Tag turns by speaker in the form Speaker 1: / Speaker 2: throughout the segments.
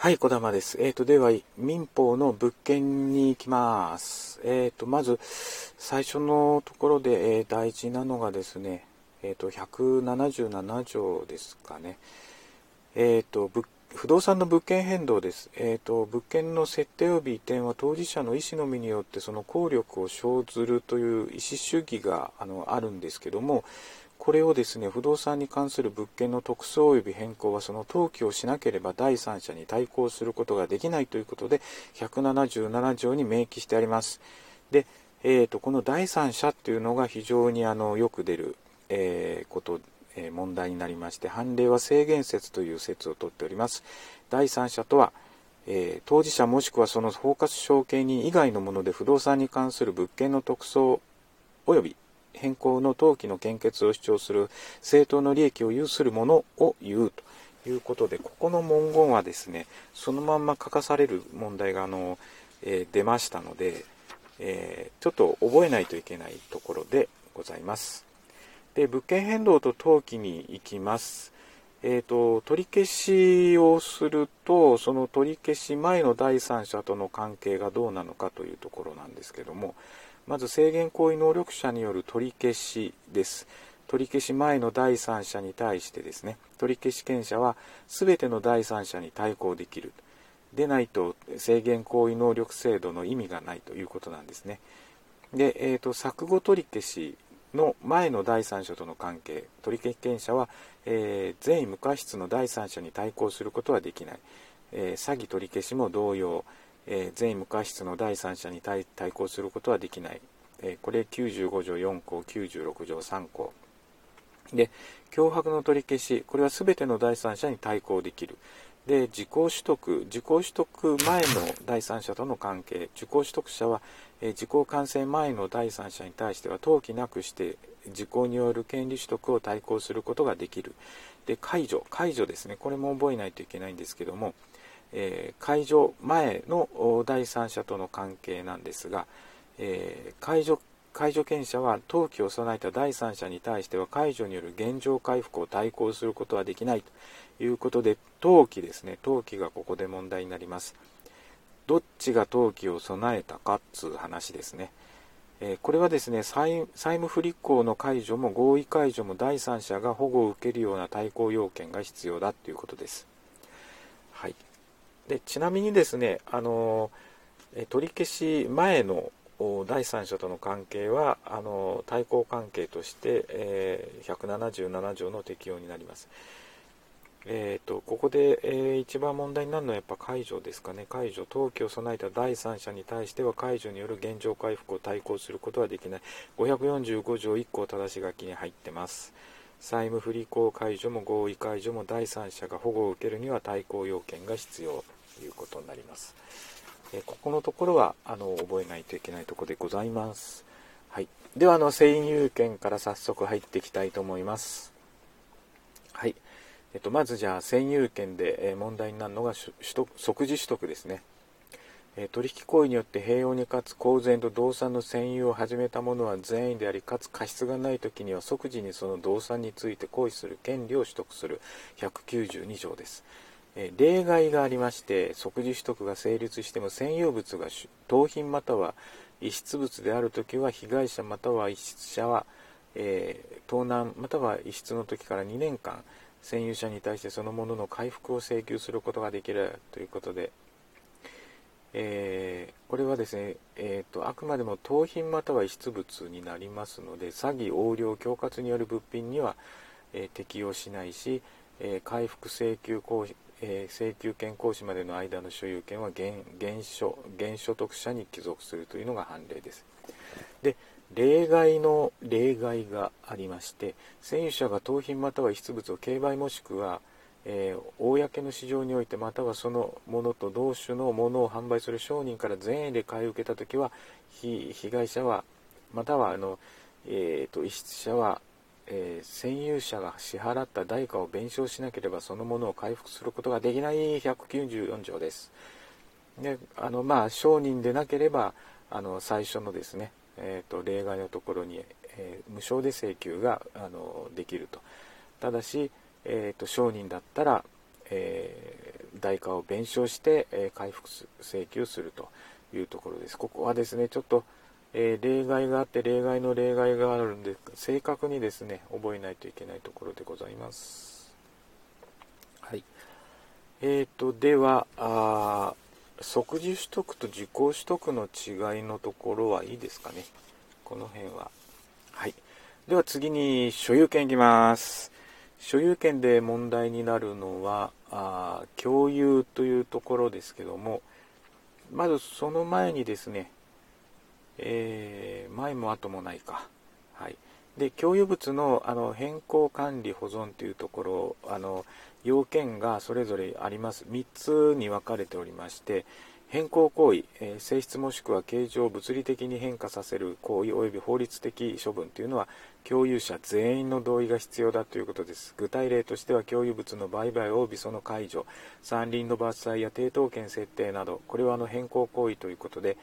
Speaker 1: はい、小玉です。えっ、ー、と、では、民法の物件に行きます。えっ、ー、と、まず、最初のところで、えー、大事なのがですね、えっ、と、177条ですかね。えっ、と、不動産の物件変動です。えっ、と、物件の設定及び移転は当事者の意思のみによってその効力を生ずるという意思主義があのあるんですけども、これをですね、不動産に関する物件の特措及び変更はその登記をしなければ第三者に対抗することができないということで、177条に明記してあります。で、えーと、この第三者っていうのが非常にあのよく出る、えー、こと、えー、問題になりまして、判例は制限説という説をとっております。第三者とは、えー、当事者もしくはその包括承継人以外のもので不動産に関する物件の特措及び変更の登記の献血を主張する政党の利益を有するものを言うということで、ここの文言はですね、そのまんま書かされる問題があの、えー、出ましたので、えー、ちょっと覚えないといけないところでございます。で、物件変動と登記に行きます。えーと、取り消しをするとその取り消し前の第三者との関係がどうなのかというところなんですけども、まず制限行為能力者による取り消しです。取り消し前の第三者に対してですね、取り消し権者は全ての第三者に対抗できる。でないと制限行為能力制度の意味がないということなんですね。で、えーと、錯誤取り消しの前の第三者との関係、取り消権者は、えー、善意無過失の第三者に対抗することはできない。えー、詐欺取り消しも同様、えー、善意無過失の第三者に対抗することはできない、え、これ95条4項96条3項。で脅迫の取り消しこれは全ての第三者に対抗できる。で時効取得時効取得前の第三者との関係。時効取得者は、えー、時効完成前の第三者に対しては登記なくして時効による権利取得を対抗することができる。で解除。解除ですね。これも覚えないといけないんですけどもえー、解除前の第三者との関係なんですが、えー、解除解除権者は登記を備えた第三者に対しては解除による現状回復を対抗することはできないということで登記ですね。登記がここで問題になります。どっちが登記を備えたかっつう話ですね、えー、これはですね債務不履行の解除も合意解除も第三者が保護を受けるような対抗要件が必要だということです。はい。でちなみにですね、あの取り消し前の第三者との関係はあの対抗関係として、えー、177条の適用になります。えーと、ここで、えー、一番問題になるのはやっぱ解除ですかね、解除、登記を備えた第三者に対しては解除による現状回復を対抗することはできない、545条1項正し書きに入ってます。債務不履行解除も合意解除も第三者が保護を受けるには対抗要件が必要と。いうことになります。えここのところはあの覚えないといけないところでございます。はい、ではあの占有権から早速入っていきたいと思います。はい、えっと、まずじゃあ占有権で、問題になるのが取得即時取得ですね。取引行為によって平穏にかつ公然と動産の占有を始めた者は善意でありかつ過失がない時には即時にその動産について行為する権利を取得する192条です。例外がありまして即時取得が成立しても占有物が盗品または遺失物であるときは被害者または遺失者は、えー、盗難または遺失の時から2年間占有者に対してそのものの回復を請求することができるということで、えー、これはですね、えーと、とあくまでも盗品または遺失物になりますので詐欺横領恐喝による物品には、えー、適用しないし、え、回復請求行為えー、請求権行使までの間の所有権は原原所原所得者に帰属するというのが判例です。で例外の例外がありまして占有者が盗品または遺失物を競売もしくは、えー、公の市場においてまたはそのものと同種のものを販売する商人から善意で買い受けた時は被害者はまたはあの、えー、と遺失者はえー、占有者が支払った代価を弁償しなければそのものを回復することができない194条です。であのまあ商人でなければあの最初のですね、えーと、例外のところに、えー、無償で請求があのできると。ただし、えーと、商人だったら、えー、代価を弁償して、え回復請求するというところです。ここはですね、ちょっと、え例外があって例外の例外があるんで正確にですね覚えないといけないところでございます。はいえーと、ではあ、即時取得と時効取得の違いのところはいいですかね。この辺は。はい。では次に所有権いきます。所有権で問題になるのは、あ共有というところですけども、まずその前にですね、えー、前も後もないか。はい。で、共有物のあの変更管理保存というところ、あの要件がそれぞれあります。3つに分かれておりまして、変更行為、えー、性質もしくは形状を物理的に変化させる行為及び法律的処分というのは共有者全員の同意が必要だということです。具体例としては共有物の売買及びその解除、山林の伐採や抵当権設定など、これはあの変更行為ということで、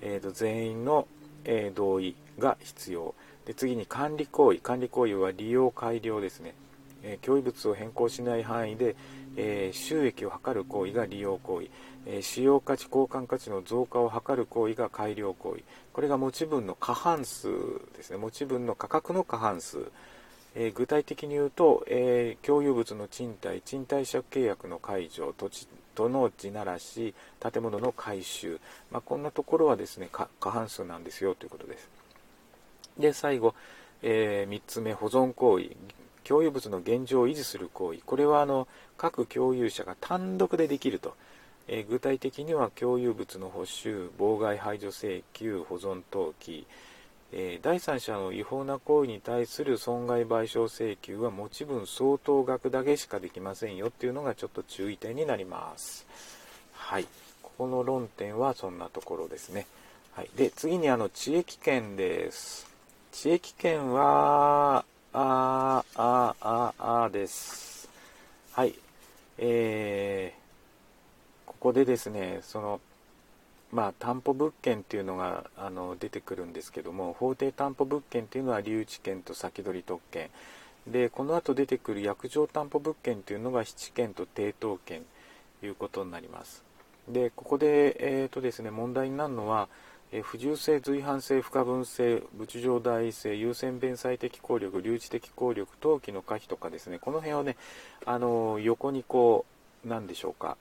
Speaker 1: えーと、全員の、えー、同意が必要。で次に管理行為、管理行為は利用改良ですね。えー、共有物を変更しない範囲で、えー、収益を図る行為が利用行為、え、使用価値交換価値の増加を図る行為が改良行為。これが持ち分の過半数ですね。持ち分の価格の過半数、え、具体的に言うと、え共有物の賃貸賃貸借契約の解除土地との地ならし建物の改修、まあ、こんなところはですね過半数なんですよということです。で最後、え3つ目保存行為。共有物の現状を維持する行為。これはあの各共有者が単独でできると、えー、具体的には共有物の保守妨害排除請求保存登記、えー、第三者の違法な行為に対する損害賠償請求は持ち分相当額だけしかできませんよっていうのがちょっと注意点になります。はい。ここの論点はそんなところですね。はい。で次にあの地域権です。地域権はあー、あー、あー、あです。はい。えー、ここでですね、その、まあ、担保物件っていうのがあの出てくるんですけども、法定担保物件っていうのは留置権と先取り特権。で、この後出てくる約定担保物件っていうのが七権と抵当権ということになります。で、ここで、えーとですね、問題になるのは、え不重性、随伴性、不可分性、物上代位性、優先弁済的効力、留置的効力、登記の可否とかですね、この辺をね、あの横にこう、なんでしょうか、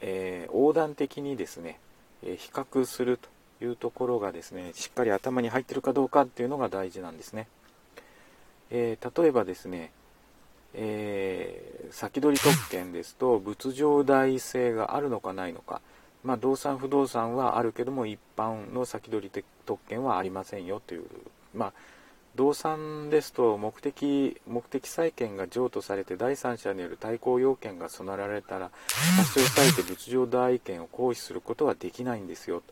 Speaker 1: えー、横断的にですね、え比較するというところがですね、しっかり頭に入ってるかどうかっていうのが大事なんですね。えー、例えばですね、えー、先取り特権ですと、物上代性があるのかないのか、まあ、動産不動産はあるけども一般の先取り特権はありませんよという、まあ、動産ですと目的目的債権が譲渡されて第三者による対抗要件が備えられたら差し押さえて物上代位権を行使することはできないんですよ。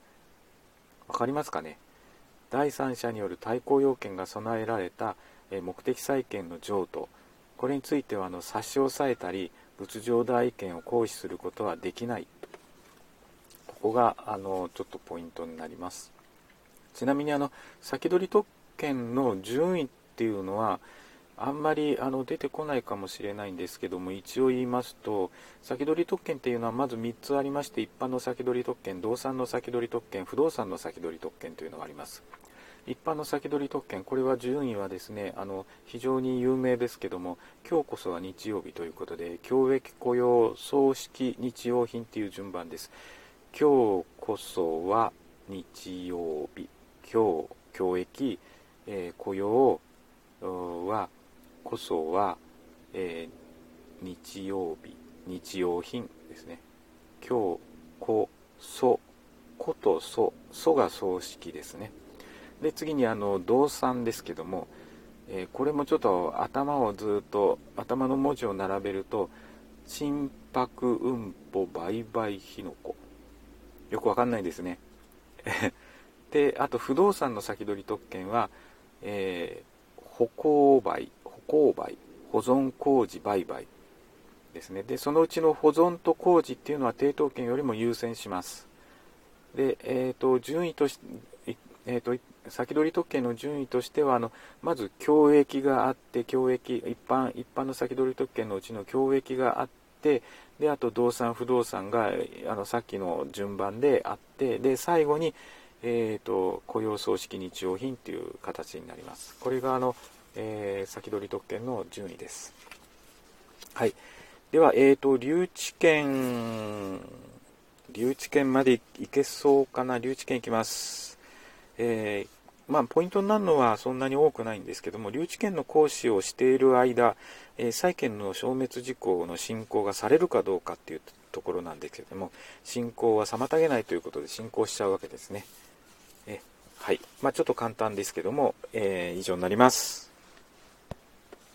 Speaker 1: わかりますかね？第三者による対抗要件が備えられた目的債権の譲渡。これについてはあの差し押さえたり物上代位権を行使することはできない。こがあのちょっとポイントになります。ちなみにあの先取り特権の順位っていうのはあんまりあの出てこないかもしれないんですけども一応言いますと先取り特権っていうのはまず3つありまして一般の先取り特権動産の先取り特権不動産の先取り特権というのがあります。一般の先取り特権これは順位はですねあの非常に有名ですけども今日こそは日曜日ということで教育雇用葬式日用品っていう順番です。今日こそは日曜日。今日教育、えー、雇用はこそは、えー、日曜日日用品ですね。今日こそことそそが葬式ですね。で次にあの動産ですけども、えー、これもちょっと頭をずっと頭の文字を並べると心拍運歩売買火の粉よくわかんないですね。で、あと不動産の先取り特権は、えー、歩行売、歩行売、保存工事売買ですね。で、そのうちの保存と工事っていうのは抵当権よりも優先します。で、えっ、ー、と、順位とし、えっ、ー、と、先取り特権の順位としては、あの、まず、共益があって、共益、一般、一般の先取り特権のうちの共益があって、てであと動産不動産があのさっきの順番であってで最後に、えーと、雇用葬式日用品という形になります。これがあの、えー、先取り特権の順位です。はい。では、えーと、留置券留置券まで行けそうかな？留置券行きます。えーまあ、ポイントになるのはそんなに多くないんですけども、留置権の行使をしている間、えー、債権の消滅事項の進行がされるかどうかっていうところなんですけれども、進行は妨げないということで進行しちゃうわけですね。はい。まあ、ちょっと簡単ですけども、えー、以上になります。